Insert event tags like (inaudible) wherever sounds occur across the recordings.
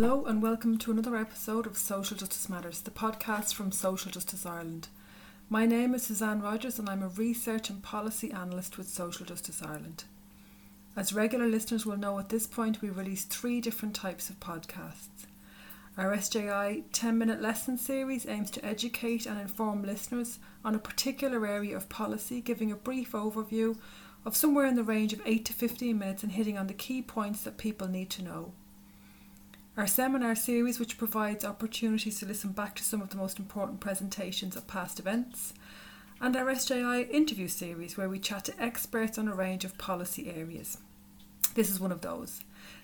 Hello, and welcome to another episode of Social Justice Matters, the podcast from Social Justice Ireland. My name is Suzanne Rogers, and I'm a research and policy analyst with Social Justice Ireland. As regular listeners will know, at this point, we release three different types of podcasts. Our SJI 10 minute lesson series aims to educate and inform listeners on a particular area of policy, giving a brief overview of somewhere in the range of 8 to 15 minutes and hitting on the key points that people need to know. Our seminar series, which provides opportunities to listen back to some of the most important presentations of past events, and our SJI interview series, where we chat to experts on a range of policy areas. This is one of those.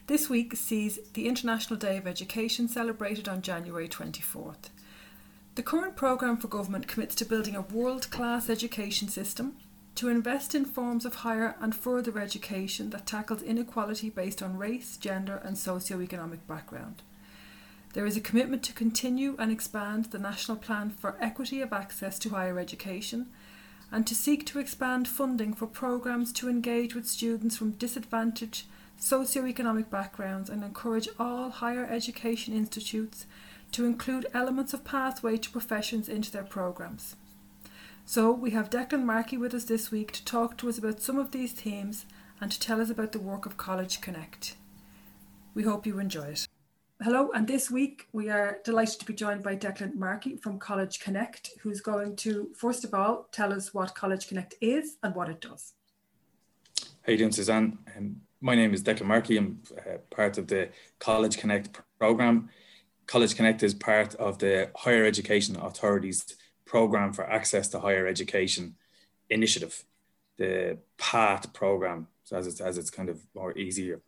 This week sees the International Day of Education celebrated on January 24th. The current programme for government commits to building a world class education system to invest in forms of higher and further education that tackles inequality based on race, gender, and socio-economic background. There is a commitment to continue and expand the National Plan for Equity of Access to Higher Education and to seek to expand funding for programmes to engage with students from disadvantaged socio-economic backgrounds and encourage all higher education institutes to include elements of pathway to professions into their programmes. So we have Declan Markey with us this week to talk to us about some of these themes and to tell us about the work of College Connect. We hope you enjoy it. Hello, and this week we are delighted to be joined by Declan Markey from College Connect, who's going to, first of all, tell us what College Connect is and what it does. How you doing, Suzanne? Um, my name is Declan Markey. I'm uh, part of the College Connect program. College Connect is part of the Higher Education Authorities program for access to higher education initiative, the PATH program, so as it's as it's kind of more easier,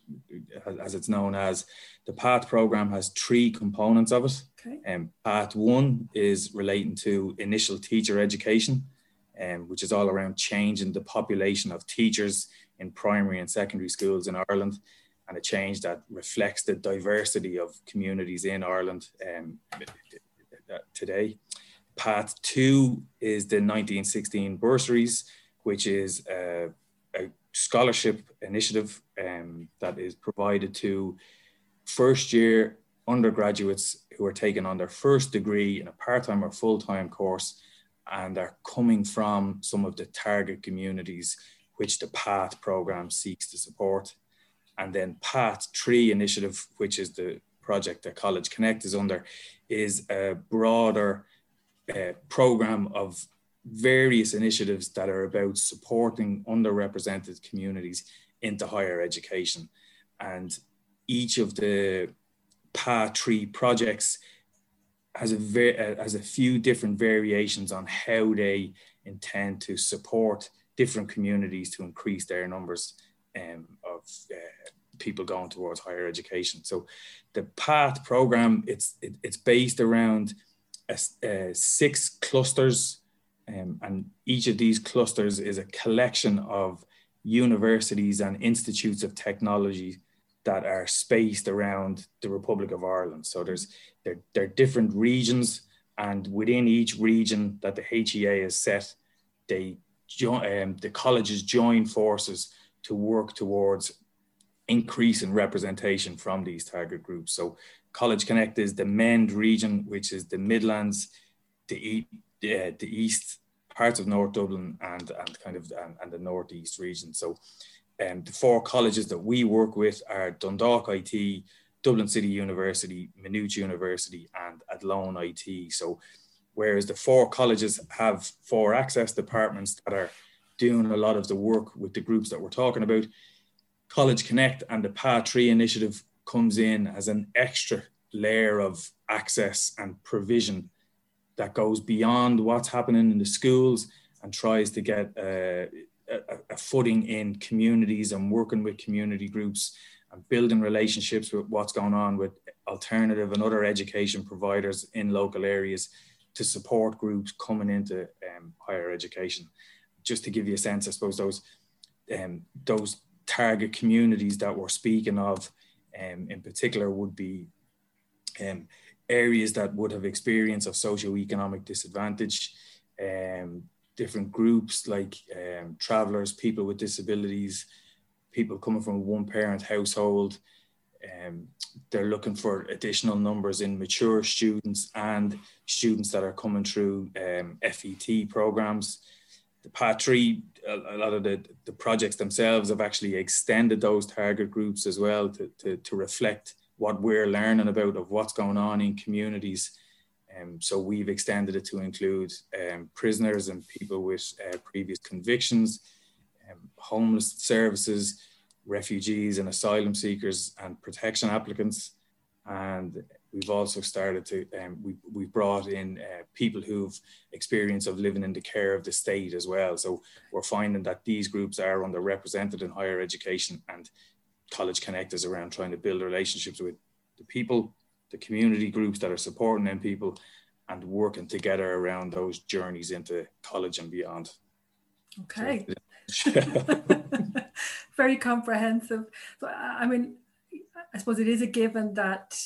as it's known as. The PATH program has three components of it. Okay. Um, PATH one is relating to initial teacher education, um, which is all around changing the population of teachers in primary and secondary schools in Ireland, and a change that reflects the diversity of communities in Ireland um, today. Path two is the 1916 bursaries, which is a, a scholarship initiative um, that is provided to first year undergraduates who are taking on their first degree in a part-time or full-time course and are coming from some of the target communities which the PATH program seeks to support. And then PATH 3 initiative, which is the project that College Connect is under, is a broader uh, program of various initiatives that are about supporting underrepresented communities into higher education. And each of the PATH 3 projects has a, ver- uh, has a few different variations on how they intend to support different communities to increase their numbers um, of uh, people going towards higher education. So the PATH program, it's, it, it's based around uh, six clusters, um, and each of these clusters is a collection of universities and institutes of technology that are spaced around the Republic of Ireland. So there's there, there are different regions, and within each region that the HEA has set, they join um, the colleges join forces to work towards increase in representation from these target groups. So College Connect is the MEND region, which is the Midlands, the, the east parts of North Dublin and, and kind of and, and the Northeast region. So um, the four colleges that we work with are Dundalk IT, Dublin City University, Maynooth University and Athlone IT. So whereas the four colleges have four access departments that are doing a lot of the work with the groups that we're talking about, College Connect and the PATH 3 initiative comes in as an extra layer of access and provision that goes beyond what's happening in the schools and tries to get a, a, a, footing in communities and working with community groups and building relationships with what's going on with alternative and other education providers in local areas to support groups coming into um, higher education. Just to give you a sense, I suppose those um, those target communities that we're speaking of um, in particular would be um, areas that would have experience of socio-economic disadvantage, um, different groups like um, travelers, people with disabilities, people coming from a one parent household, Um, they're looking for additional numbers in mature students and students that are coming through um, FET programs. 3, a, a, lot of the, the projects themselves have actually extended those target groups as well to, to, to reflect what we're learning about of what's going on in communities. Um, so we've extended it to include um, prisoners and people with uh, previous convictions, um, homeless services, refugees and asylum seekers and protection applicants. And we've also started to, um, we, we've brought in uh, people who've experience of living in the care of the state as well. So we're finding that these groups are underrepresented in higher education and College Connect is around trying to build relationships with the people, the community groups that are supporting them people and working together around those journeys into college and beyond. Okay. (laughs) Very comprehensive. So, I mean, I suppose it is a given that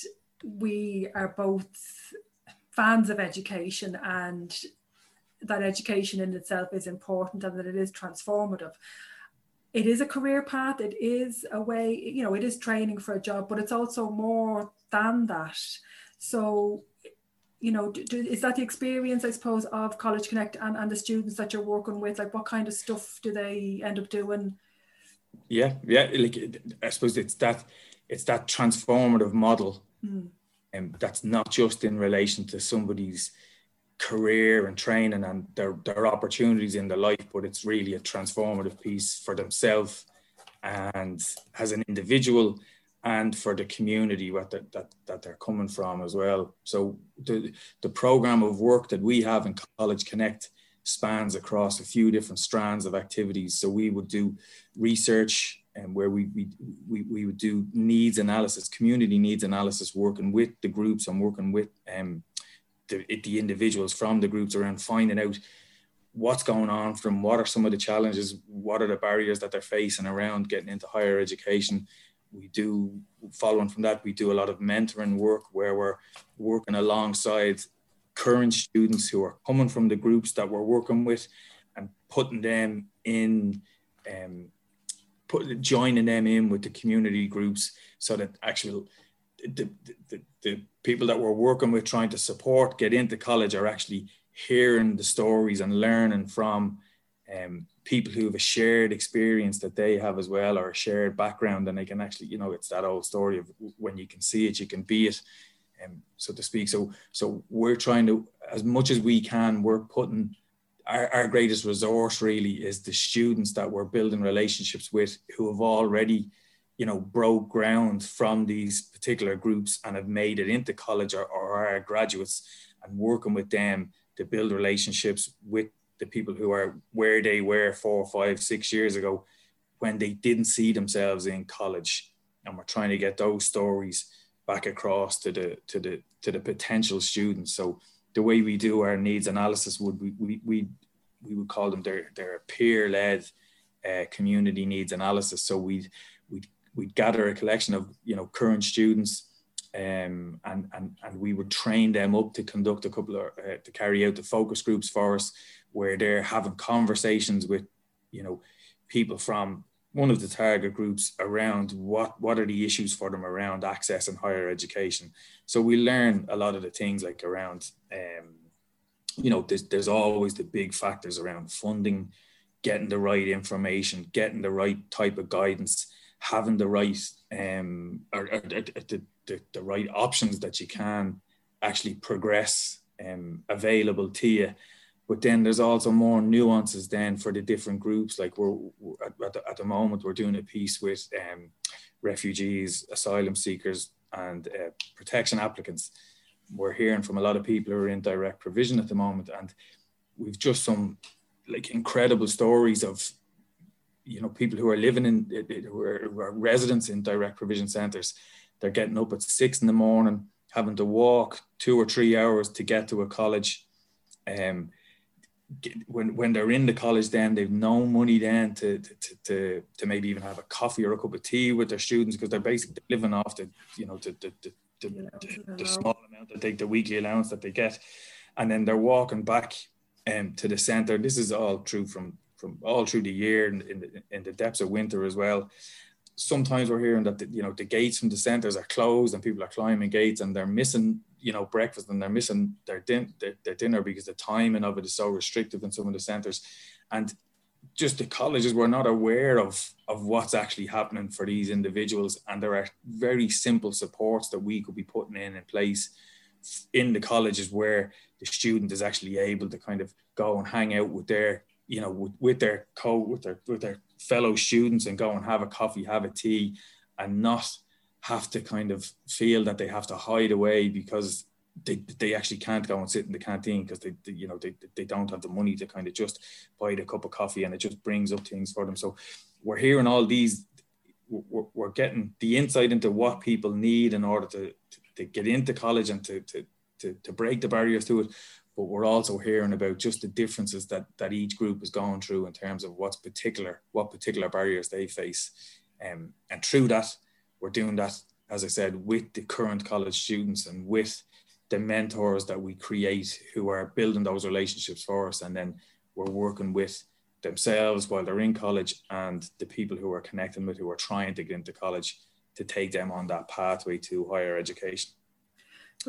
we are both fans of education and that education in itself is important and that it is transformative. It is a career path, it is a way, you know, it is training for a job, but it's also more than that. So, you know, do, is that the experience, I suppose, of College Connect and, and the students that you're working with? Like, what kind of stuff do they end up doing? Yeah, yeah. Like, I suppose it's that it's that transformative model, mm. and that's not just in relation to somebody's career and training and their their opportunities in their life, but it's really a transformative piece for themselves and as an individual and for the community what the, that, that they're coming from as well. So the, the program of work that we have in College Connect spans across a few different strands of activities. So we would do research and where we, we, we, would do needs analysis, community needs analysis, working with the groups. And working with um, the, the individuals from the groups around finding out what's going on from what are some of the challenges, what are the barriers that they're facing around getting into higher education, we do following from that we do a lot of mentoring work where we're working alongside current students who are coming from the groups that we're working with and putting them in um, put, joining them in with the community groups so that actual the, the, the people that we're working with trying to support get into college are actually hearing the stories and learning from um, people who have a shared experience that they have as well or a shared background. And they can actually you know it's that old story of when you can see it you can be it um, so to speak. So so we're trying to as much as we can we're putting our, our greatest resource really is the students that we're building relationships with who have already you know broke ground from these particular groups and have made it into college or, or are graduates and working with them to build relationships with the people who are where they were four, five, six years ago when they didn't see themselves in college. And we're trying to get those stories back across to the to the to the potential students. So the way we do our needs analysis would we we we, we would call them their their peer led uh, community needs analysis. So we we we'd gather a collection of you know current students um, and, and, and we would train them up to conduct a couple of, uh, to carry out the focus groups for us, where they're having conversations with, you know, people from one of the target groups around what, what are the issues for them around access and higher education. So we learn a lot of the things like around, um, you know, there's, there's always the big factors around funding, getting the right information, getting the right type of guidance, having the right um, or, or, or the, the, the right options that you can actually progress um, available to you. But then there's also more nuances then for the different groups. Like we're, we're at, the, at, the, moment, we're doing a piece with um, refugees, asylum seekers, and uh, protection applicants. We're hearing from a lot of people who are in direct provision at the moment, and we've just some like incredible stories of you know people who are living in who are, who are residents in direct provision centres they're getting up at six in the morning, having to walk two or three hours to get to a college. Um, when when they're in the college, then they've no money then to to, to to maybe even have a coffee or a cup of tea with their students because they're basically living off the you know the the, the, the, the, the small amount that they the weekly allowance that they get, and then they're walking back um, to the centre. This is all true from from all through the year in, in, the, in the depths of winter as well sometimes we're hearing that the, you know the gates from the centres are closed and people are climbing gates and they're missing you know breakfast and they're missing their, din- their, their dinner because the timing of it is so restrictive in some of the centres and just the colleges were not aware of of what's actually happening for these individuals. And there are very simple supports that we could be putting in in place in the colleges where the student is actually able to kind of go and hang out with their you know with, with their co with their with their fellow students and go and have a coffee have a tea and not have to kind of feel that they have to hide away because they, they actually can't go and sit in the canteen because they, they, you know they, they don't have the money to kind of just buy the cup of coffee and it just brings up things for them. So we're hearing all these we're, we're getting the insight into what people need in order to, to, to get into college and to, to, to, to break the barriers to it but we're also hearing about just the differences that that each group is going through in terms of what's particular what particular barriers they face. Um, and through that we're doing that as i said with the current college students and with the mentors that we create who are building those relationships for us. And then we're working with themselves while they're in college and the people who are connecting with who are trying to get into college to take them on that pathway to higher education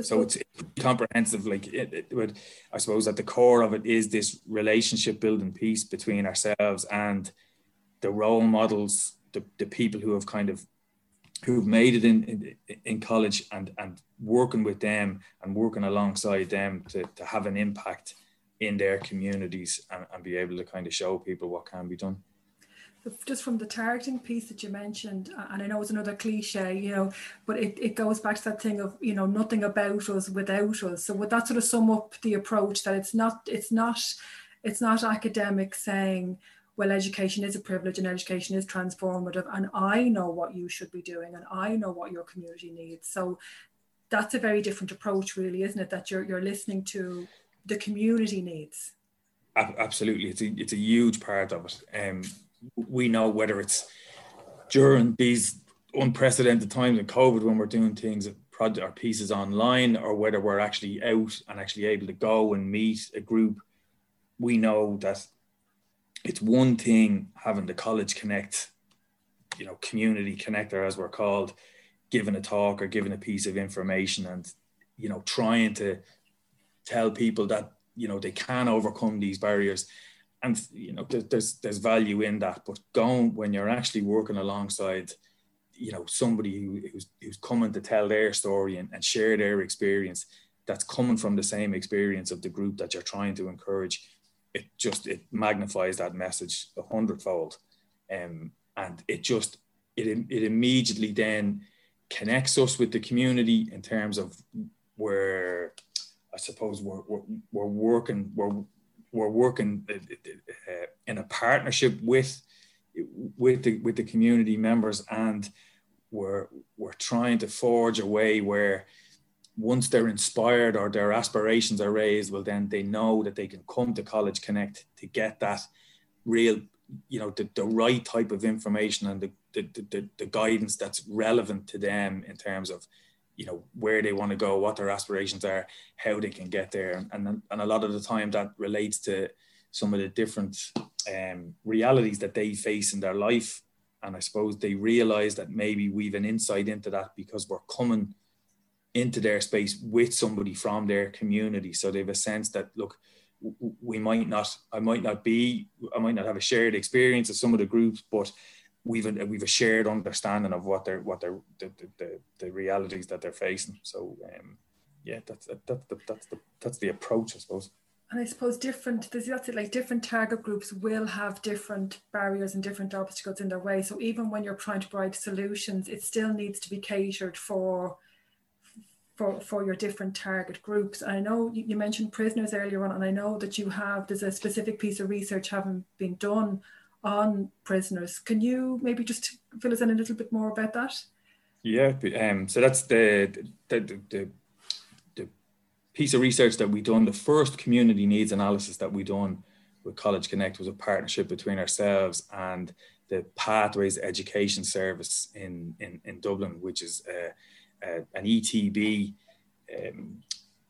so it's comprehensive like it, it would i suppose at the core of it is this relationship building piece between ourselves and the role models the, the people who have kind of who've made it in, in, in college and and working with them and working alongside them to, to have an impact in their communities and, and be able to kind of show people what can be done just from the targeting piece that you mentioned, and I know it's another cliche, you know, but it, it goes back to that thing of, you know, nothing about us without us. So would that sort of sum up the approach that it's not, it's not, it's not academic saying, well, education is a privilege and education is transformative, and I know what you should be doing, and I know what your community needs. So that's a very different approach, really, isn't it? That you're you're listening to the community needs. Absolutely, it's a it's a huge part of it. Um, we know whether it's during these unprecedented times in COVID when we're doing things project or pieces online, or whether we're actually out and actually able to go and meet a group. We know that it's one thing having the college connect you know community connector as we're called giving a talk or giving a piece of information and you know trying to tell people that you know they can overcome these barriers and you know there's there's value in that but going when you're actually working alongside you know somebody who, who's, who's coming to tell their story and, and share their experience that's coming from the same experience of the group that you're trying to encourage it just it magnifies that message a hundredfold. Um, and it just it, it immediately then connects us with the community in terms of where I suppose we're, we're, we're working we're, we're working uh, in a partnership with with the with the community members and we're we're trying to forge a way where once they're inspired or their aspirations are raised, well, then they know that they can come to College Connect to get that real, you know, the, the right type of information and the, the, the, the guidance that's relevant to them in terms of, you know, where they want to go, what their aspirations are, how they can get there. And, and a lot of the time that relates to some of the different um, realities that they face in their life. And I suppose they realize that maybe we've an insight into that because we're coming into their space with somebody from their community. So they have a sense that, look, we might not, I might not be, I might not have a shared experience of some of the groups, but we've a, we've a shared understanding of what they're, what they're, the, the, the realities that they're facing. So, um, yeah, that's, that, that, that, that's the, that's the approach, I suppose. And I suppose different, that's it, like different target groups will have different barriers and different obstacles in their way. So even when you're trying to provide solutions, it still needs to be catered for for, for your different target groups. I know you mentioned prisoners earlier on, and I know that you have, there's a specific piece of research having been done on prisoners. Can you maybe just fill us in a little bit more about that? Yeah, um, so that's the, the, the, the, the piece of research that we done, the first community needs analysis that we done with College Connect was a partnership between ourselves and the Pathways Education Service in, in, in Dublin, which is an ETB um,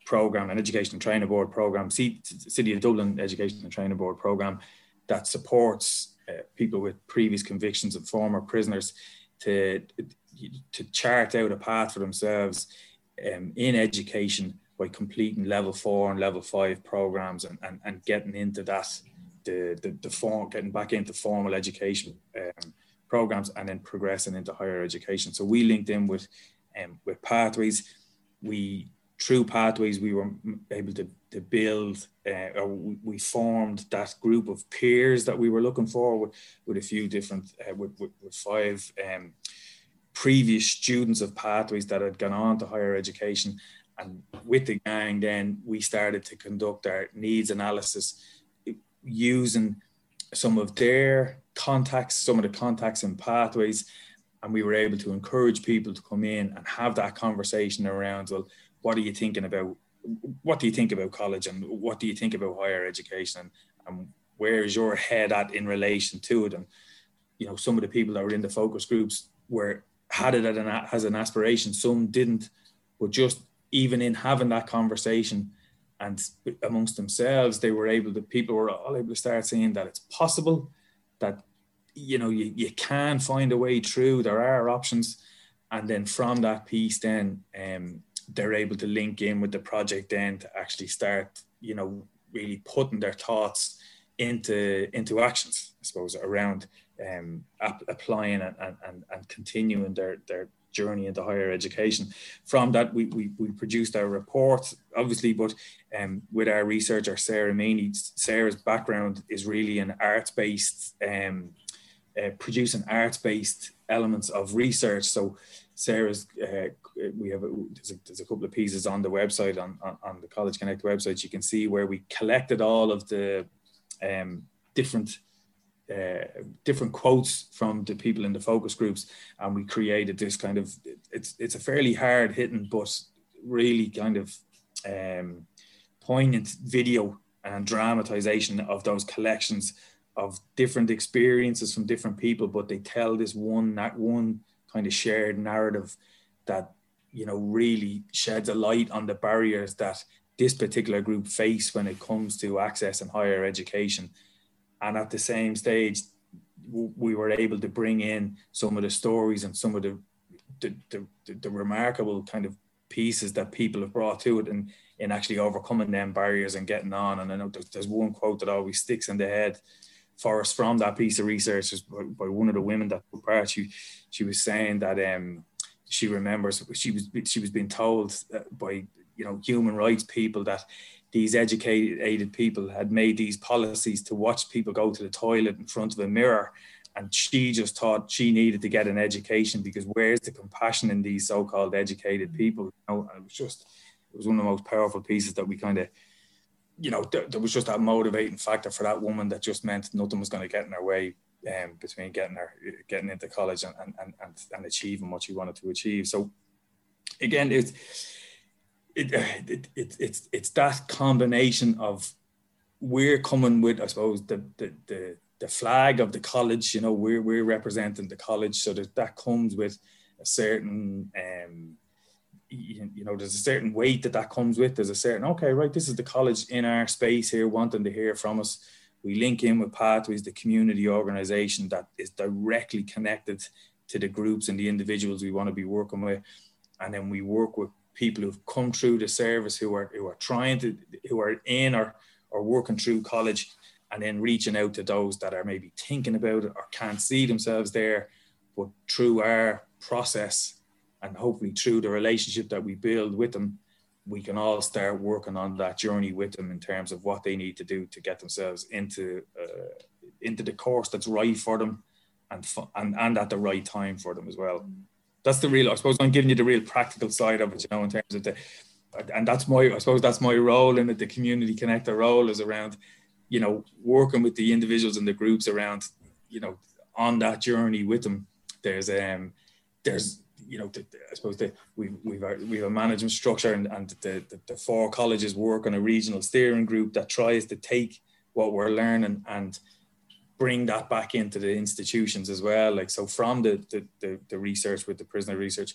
program, an Education and Training Board program, C- City of Dublin Education and Training Board program that supports uh, people with previous convictions and former prisoners to to chart out a path for themselves um, in education by completing level four and level five programs and, and, and getting into that the, the, the form getting back into formal education um, programs and then progressing into higher education. So we linked in with um, with pathways. We through pathways we were able to, to build uh, or we formed that group of peers that we were looking for with, with a few different uh, with, with, with, five um, previous students of pathways that had gone on to higher education. And with the gang then we started to conduct our needs analysis using some of their contacts some of the contacts in pathways. And we were able to encourage people to come in and have that conversation around well what are you thinking about what do you think about college and what do you think about higher education and, and where is your head at in relation to it? And you know some of the people that were in the focus groups were had it an, as an aspiration some didn't but just even in having that conversation and amongst themselves they were able to people were all able to start seeing that it's possible that you know you, you can find a way through there are options. And then from that piece then um, they're able to link in with the project then to actually start, you know, really putting their thoughts into into actions, I suppose, around um, ap- applying and, and, and continuing their, their journey into higher education. From that, we, we, we produced our report, obviously, but um, with our researcher, Sarah Meany, Sarah's background is really an arts-based, um, uh, producing arts-based elements of research. So Sarah's, uh, we have a, there's, a, there's, a, couple of pieces on the website on, on, on, the College Connect website. You can see where we collected all of the um, different uh, different quotes from the people in the focus groups, and we created this kind of it's it's a fairly hard hitting but really kind of um, poignant video and dramatization of those collections of different experiences from different people, but they tell this one that one kind of shared narrative that you know really sheds a light on the barriers that this particular group face when it comes to access and higher education and at the same stage we were able to bring in some of the stories and some of the the, the, the remarkable kind of pieces that people have brought to it and in actually overcoming them barriers and getting on and I know there's, one quote that always sticks in the head for us from that piece of research by, by one of the women that took part. She she was saying that um, she remembers she was she was being told uh, by you know human rights people that these educated people had made these policies to watch people go to the toilet in front of a mirror and she just thought she needed to get an education because where's the compassion in these so-called educated mm. people? You know it was just it was one of the most powerful pieces that we kind of you know, there, there, was just that motivating factor for that woman that just meant nothing was going to get in her way um, between getting her getting into college and, and, and, and achieving what she wanted to achieve. So again, it's it, it, it, it's it's that combination of we're coming with, I suppose, the the the, the flag of the college. You know, we're we're representing the college, so that that comes with a certain um, you, you know, there's a certain weight that that comes with. There's a certain, okay, right, this is the college in our space here wanting to hear from us. We link in with Pathways, the community organization that is directly connected to the groups and the individuals we want to be working with. And then we work with people who've come through the service who are who are trying to who are in or or working through college and then reaching out to those that are maybe thinking about it or can't see themselves there. But through our process and hopefully through the relationship that we build with them we can all start working on that journey with them in terms of what they need to do to get themselves into uh, into the course that's right for them and, and and at the right time for them as well. That's the real i suppose i'm giving you the real practical side of it you know in terms of the and that's my i suppose that's my role in it the community connector role is around you know working with the individuals and the groups around you know on that journey with them. There's um there's you know, I suppose the, we, we've a, we have a management structure and, and the, the, the four colleges work on a regional steering group that tries to take what we're learning and bring that back into the institutions as well. Like so, from the the, the, the research with the prisoner research,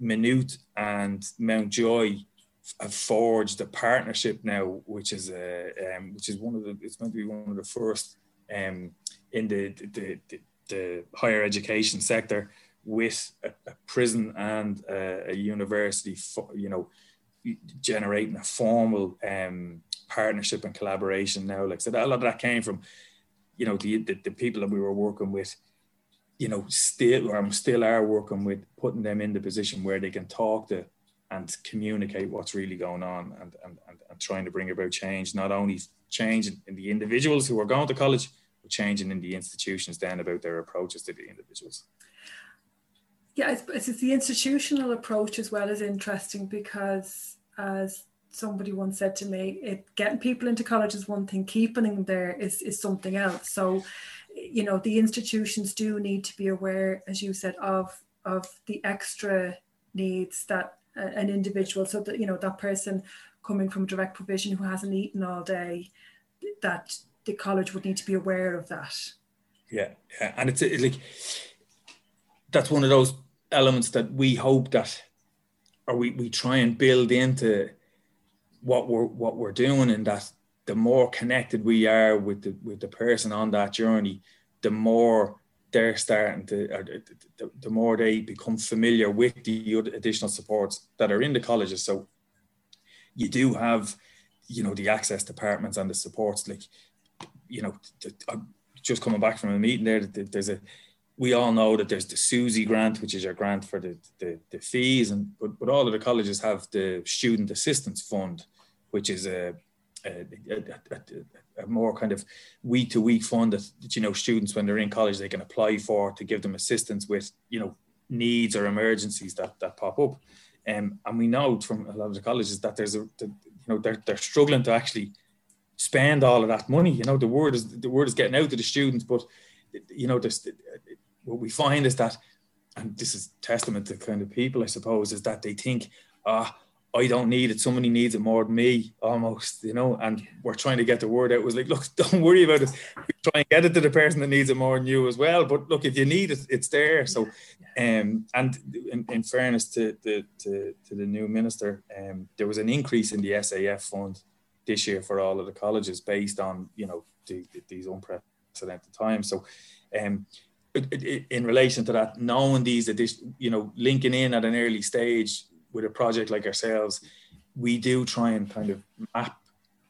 Maynooth and Mountjoy have forged a partnership now, which is a um, which is one of the it's meant to be one of the first um, in the the, the, the higher education sector with a, a prison and a, a university, for, you know, generating a formal um, partnership and collaboration now. Like I said, a lot of that came from, you know, the, the, the people that we were working with, you know, still or still are working with putting them in the position where they can talk to and communicate what's really going on and, and, and, and trying to bring about change, not only change in the individuals who are going to college, but changing in the institutions then about their approaches to the individuals. Yeah, it's, it's the institutional approach as well as interesting because as somebody once said to me, it, getting people into college is one thing, keeping them there is, is something else. So, you know, the institutions do need to be aware, as you said, of of the extra needs that an individual, so that you know that person coming from direct provision who hasn't eaten all day, that the college would need to be aware of that. Yeah, yeah. and it's like that's one of those elements that we hope that, or we we try and build into what we're what we're doing, and that the more connected we are with the with the person on that journey, the more they're starting to, the, the, more they become familiar with the additional supports that are in the colleges. So you do have, you know, the access departments and the supports. Like, you know, just coming back from a meeting there, there's a, we all know that there's the SUSI grant, which is your grant for the, the, the fees, and but, but all of the colleges have the student assistance fund, which is a, a, a, a more kind of week to week fund that, that, you know students when they're in college they can apply for to give them assistance with you know needs or emergencies that that pop up. Um, and we know from a lot of the colleges that there's a the, you know they're, they're struggling to actually spend all of that money. You know the word is the word is getting out to the students but you know this what we find is that and this is testament to kind of people i suppose is that they think ah I don't need it. Somebody needs it more than me, almost, you know. And we're trying to get the word out. It was like, look, (laughs) don't worry about it. We try and get it to the person that needs it more than you as well. But look, if you need it, it's there. So, um, and in, in fairness to the to, to the new minister, um, there was an increase in the SAF fund this year for all of the colleges based on you know the, the, these unprecedented times. So, um, in relation to that, knowing these addition, you know, linking in at an early stage with a project like ourselves, we do try and kind of map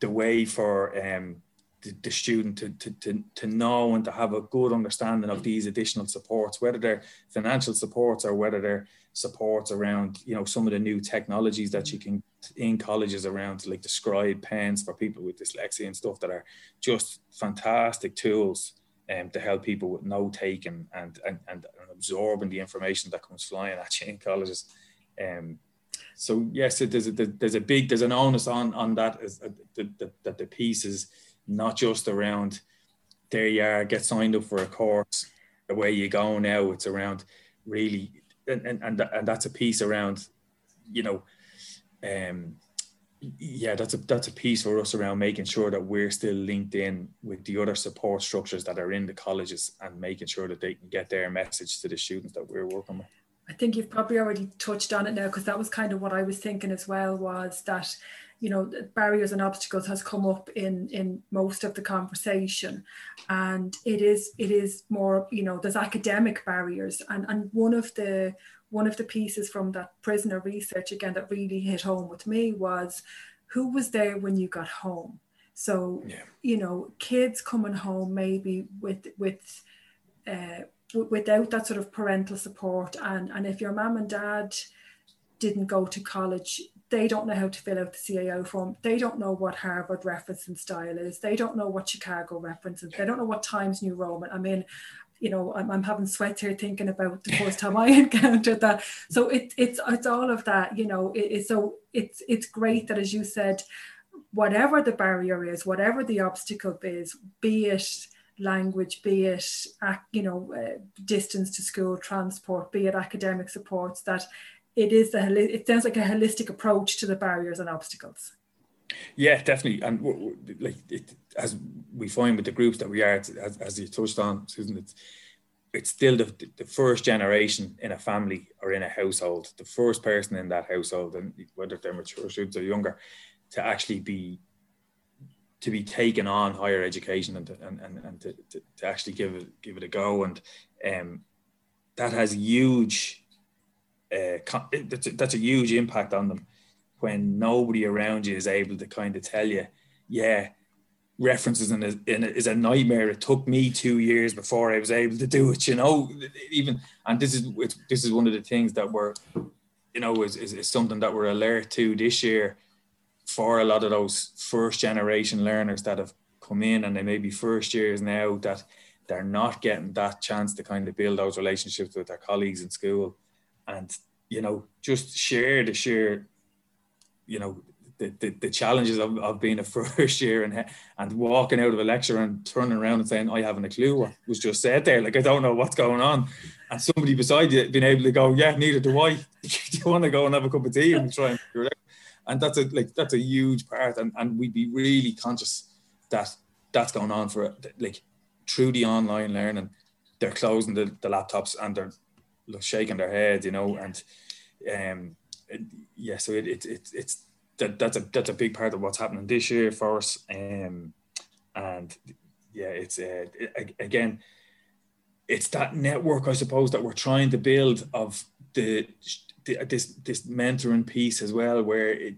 the way for um, the, the, student to, to, to, to know and to have a good understanding of these additional supports, whether they're financial supports or whether they're supports around, you know, some of the new technologies that you can in colleges around like the scribe pens for people with dyslexia and stuff that are just fantastic tools um, to help people with note taking and, and, and, absorbing the information that comes flying at you in colleges. Um, so yes, it, there's a, there's a big there's an onus on on that is uh, that, that the piece is not just around there you are get signed up for a course away you go now it's around really and and, and, and that's a piece around you know um yeah that's a that's a piece for us around making sure that we're still linked in with the other support structures that are in the colleges and making sure that they can get their message to the students that we're working with. I think you've probably already touched on it now because that was kind of what I was thinking as well was that you know barriers and obstacles has come up in in most of the conversation. And it is it is more you know there's academic barriers. And and one of the one of the pieces from that prisoner research again that really hit home with me was who was there when you got home so yeah. you know kids coming home maybe with with uh, without that sort of parental support and and if your mom and dad didn't go to college they don't know how to fill out the CAO form. They don't know what Harvard referencing style is. They don't know what Chicago references. They don't know what Times New Roman. I mean, you know, I'm, I'm having sweats here thinking about the first time I (laughs) encountered that. So it, it's it's all of that, you know. It, it's so it's it's great that as you said, whatever the barrier is, whatever the obstacle is, be it language, be it you know uh, distance to school, transport, be it academic supports, that it is the it sounds like a holistic approach to the barriers and obstacles. Yeah, definitely, and like it, as we find with the groups that we are, as, as you touched on, Susan, it's it's still the, the first generation in a family or in a household, the first person in that household, and whether they're mature students or younger, to actually be to be taken on higher education and to, and, and, and to, to, to, actually give it give it a go. And um, that has huge uh, that's, a, that's a huge impact on them when nobody around you is able to kind of tell you, yeah, references in a, in a, is a nightmare. It took me two years before I was able to do it. You know, even and this is this is one of the things that we're, you know, is, is, is something that we're alert to this year for a lot of those first generation learners that have come in and they may be first years now that they're not getting that chance to kind of build those relationships with their colleagues in school and you know just share the share you know the, the, the, challenges of, of being a (laughs) first year and and walking out of a lecture and turning around and saying I haven't a clue what was just said there. Like I don't know what's going on. And somebody beside you being able to go yeah neither do I. Do (laughs) you want to go and have a cup of tea and try and figure it out. And that's a like that's a huge part. And, and we'd be really conscious that that's going on for like through the online learning. They're closing the, the laptops and they're shaking their head you know and um yeah so it, it, it it's that that's a that's a big part of what's happening this year for us um and yeah it's uh, it, again it's that network i suppose that we're trying to build of the, the this this mentoring piece as well where it,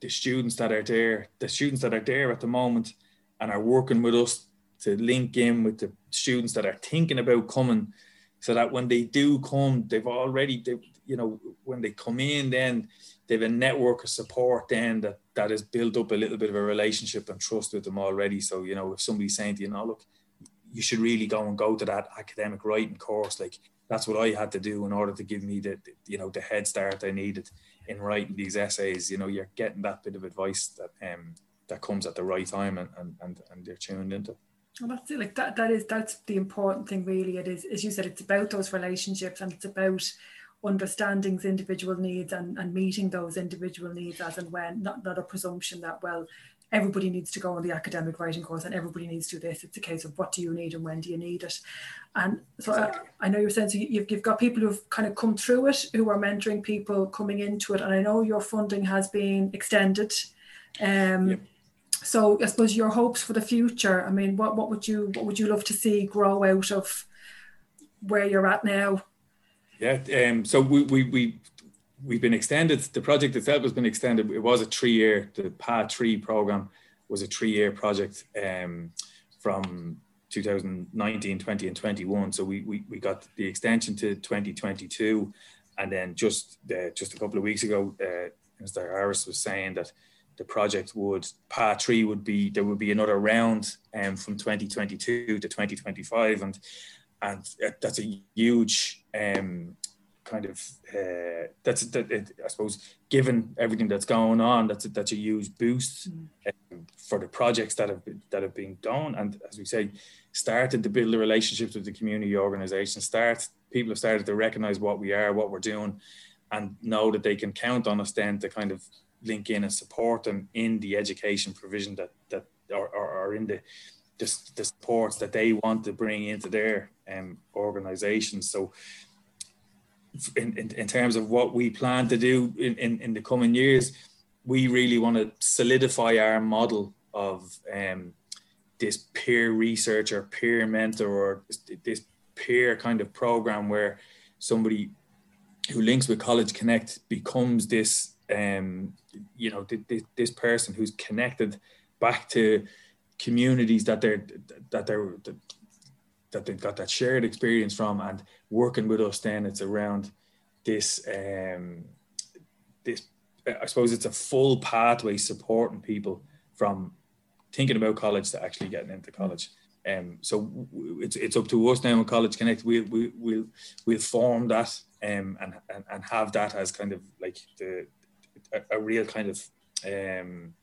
the students that are there the students that are there at the moment and are working with us to link in with the students that are thinking about coming so that when they do come they've already they, you know when they come in then they have a network of support then that that has built up a little bit of a relationship and trust with them already so you know if somebody's saying to you know look you should really go and go to that academic writing course like that's what I had to do in order to give me the, the you know the head start I needed in writing these essays you know you're getting that bit of advice that um that comes at the right time and and and, and they're tuned into well, that's it. Like that. That is that's the important thing. Really, it is. As you said, it's about those relationships, and it's about understanding individual needs and, and meeting those individual needs as and when. Not not a presumption that well, everybody needs to go on the academic writing course and everybody needs to do this. It's a case of what do you need and when do you need it. And so exactly. I, I, know you're saying so you've, you've got people who've kind of come through it, who are mentoring people coming into it. And I know your funding has been extended. Um, yep so I suppose your hopes for the future. I mean, what what would you what would you love to see grow out of where you're at now? Yeah, um, so we we we we've been extended. The project itself has been extended. It was a three year. The PATH three program was a three year project um, from 2019, 20, and 21. So we, we, we got the extension to 2022. And then just uh, just a couple of weeks ago, uh, Mr. Harris was saying that the project would PATH three would be there would be another round um, from 2022 to 2025 and and that's a huge um, kind of uh, that's that it, I suppose given everything that's going on that's a, that's a huge boost mm. um, for the projects that have been, that have been done and as we say started to build the relationships with the community organization start people have started to recognize what we are what we're doing and know that they can count on us then to kind of link in and support them in the education provision that that or, or in the, the, the supports that they want to bring into their um. So in, in, in, terms of what we plan to do in, in, in the coming years, we really want to solidify our model of um, this peer researcher, peer mentor, or this, this peer kind of program where somebody who links with College Connect becomes this um, you know this person who's connected back to communities that they're that they're that they've got that shared experience from and working with us then it's around this um this i suppose it's a full pathway supporting people from thinking about college to actually getting into college. Um so it's it's up to us now in college connect. We we we'll we'll form that um and, and and have that as kind of like the a, a real kind of um,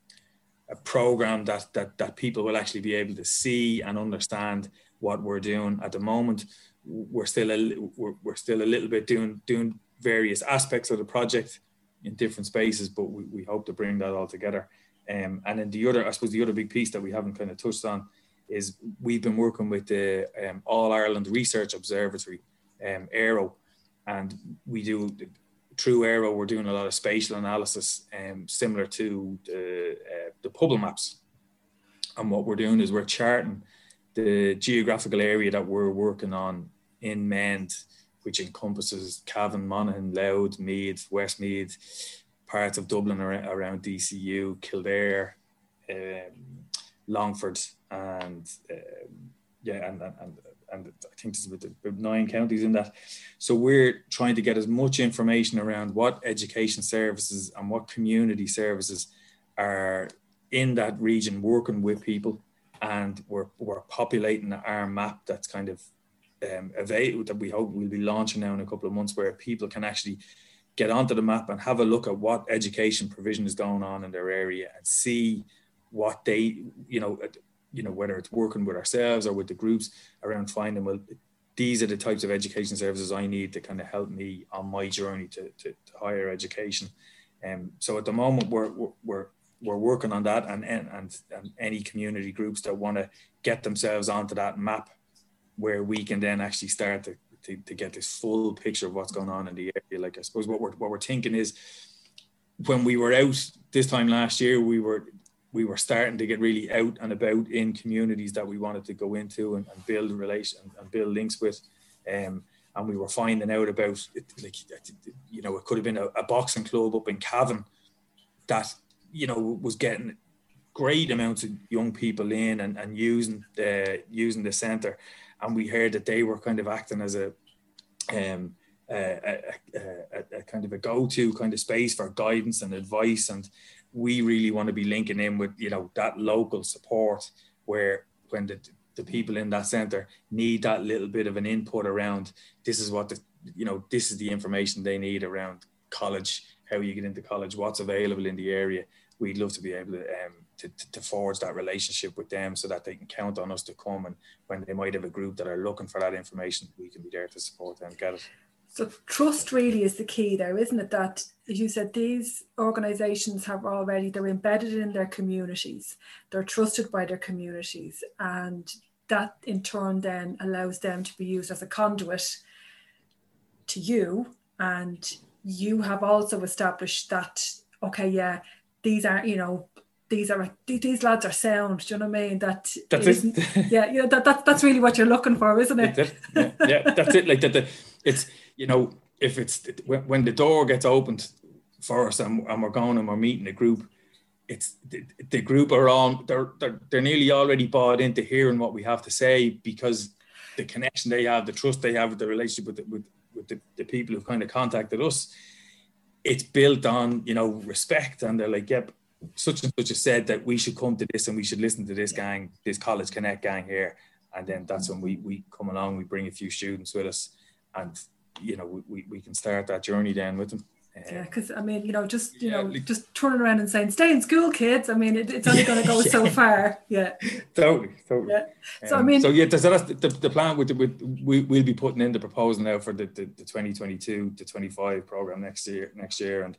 a program that that that people will actually be able to see and understand what we're doing at the moment. We're still a we're, we're still a little bit doing doing various aspects of the project in different spaces but we, we hope to bring that all together. Um, and then the other i suppose the other big piece that we haven't kind of touched on is we've been working with the um, all island research observatory um, AIRO and we do through AIRO, we're doing a lot of spatial analysis, um, similar to the, uh, the Pobal maps. And what we're doing is we're charting the geographical area that we're working on in Mend which encompasses Cavan, Monaghan, Louth, Meath, Westmeath, parts of Dublin around DCU, Kildare, um, Longford, and um, yeah, and, and, and I think there's about nine counties in that. So we're trying to get as much information around what education services and what community services are in that region working with people and we're, we're populating our map that's kind of um, available that we hope we'll be launching now in a couple of months where people can actually get onto the map and have a look at what education provision is going on in their area and see what they you know you know whether it's working with ourselves or with the groups around finding well these are the types of education services I need to kind of help me on my journey to, to, to higher education. Um, so at the moment we're, we're, we're working on that and, and, and any community groups that want to get themselves onto that map where we can then actually start to, to, to, get this full picture of what's going on in the area. Like I suppose what we're, what we're thinking is when we were out this time last year, we were we were starting to get really out and about in communities that we wanted to go into and, and build relation and build links with. Um, and we were finding out about it, like you know it could have been a, a boxing club up in Cavan that you know was getting great amounts of young people in and, and using the using the center and we heard that they were kind of acting as a um a, a, a, a kind of a go-to kind of space for guidance and advice and we really want to be linking in with you know that local support where when the the people in that center need that little bit of an input around this is what the you know this is the information they need around college how you get into college what's available in the area we'd love to be able to, um, to, to, forge that relationship with them so that they can count on us to come and when they might have a group that are looking for that information, we can be there to support them get it. So trust really is the key there, isn't it? That as you said, these organisations have already they're embedded in their communities, they're trusted by their communities, and that in turn then allows them to be used as a conduit to you, and you have also established that okay, yeah, these are you know these are these lads are sound. Do you know what I mean? That that's it. (laughs) yeah, yeah. That, that that's really what you're looking for, isn't it? it. Yeah, yeah, that's it. Like that. The, it's you know if it's when, the door gets opened for us and, and we're going and we're meeting a group, it's the, the group are on. They're, they're they're nearly already bought into hearing what we have to say because the connection they have, the trust they have with the relationship with the, with with the, the people who've kind of contacted us it's built on you know respect and they're like yep such and such has said that we should come to this and we should listen to this gang this college connect gang here and then that's when we we come along we bring a few students with us and you know we, we can start that journey then with them yeah, because I mean, you know, just you yeah, know, like, just turning around and saying, "Stay in school, kids." I mean, it, it's only going to go (laughs) yeah. so far. Yeah. Totally, totally. Yeah. So um, I mean, so yeah, so that's the, the, plan. With, the, with we we'll be putting in the proposal now for the, the, the 2022 to 25 program next year. Next year, and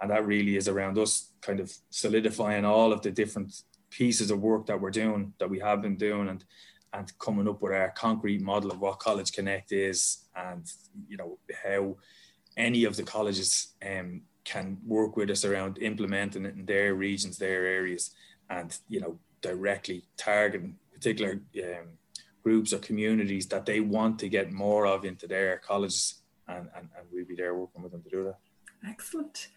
and that really is around us kind of solidifying all of the different pieces of work that we're doing that we have been doing and and coming up with our concrete model of what College Connect is and you know how any of the colleges um, can work with us around implementing it in their regions, their areas, and you know directly targeting particular um, groups or communities that they want to get more of into their colleges, and, and, and we'll be there working with them to do that. Excellent.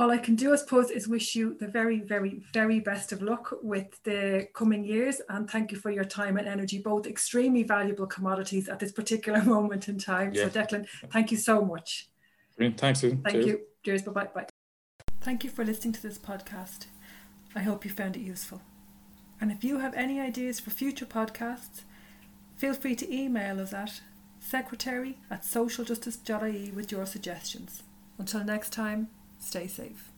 All I can do, I suppose, is wish you the very, very, very best of luck with the coming years. And thank you for your time and energy, both extremely valuable commodities at this particular (laughs) moment in time. Yeah. So, Declan, thank you so much. Brilliant. Thanks, Susan. Thank Cheers. you. Cheers. Bye bye. Thank you for listening to this podcast. I hope you found it useful. And if you have any ideas for future podcasts, feel free to email us at secretary at socialjustice.ie with your suggestions. Until next time, Stay safe.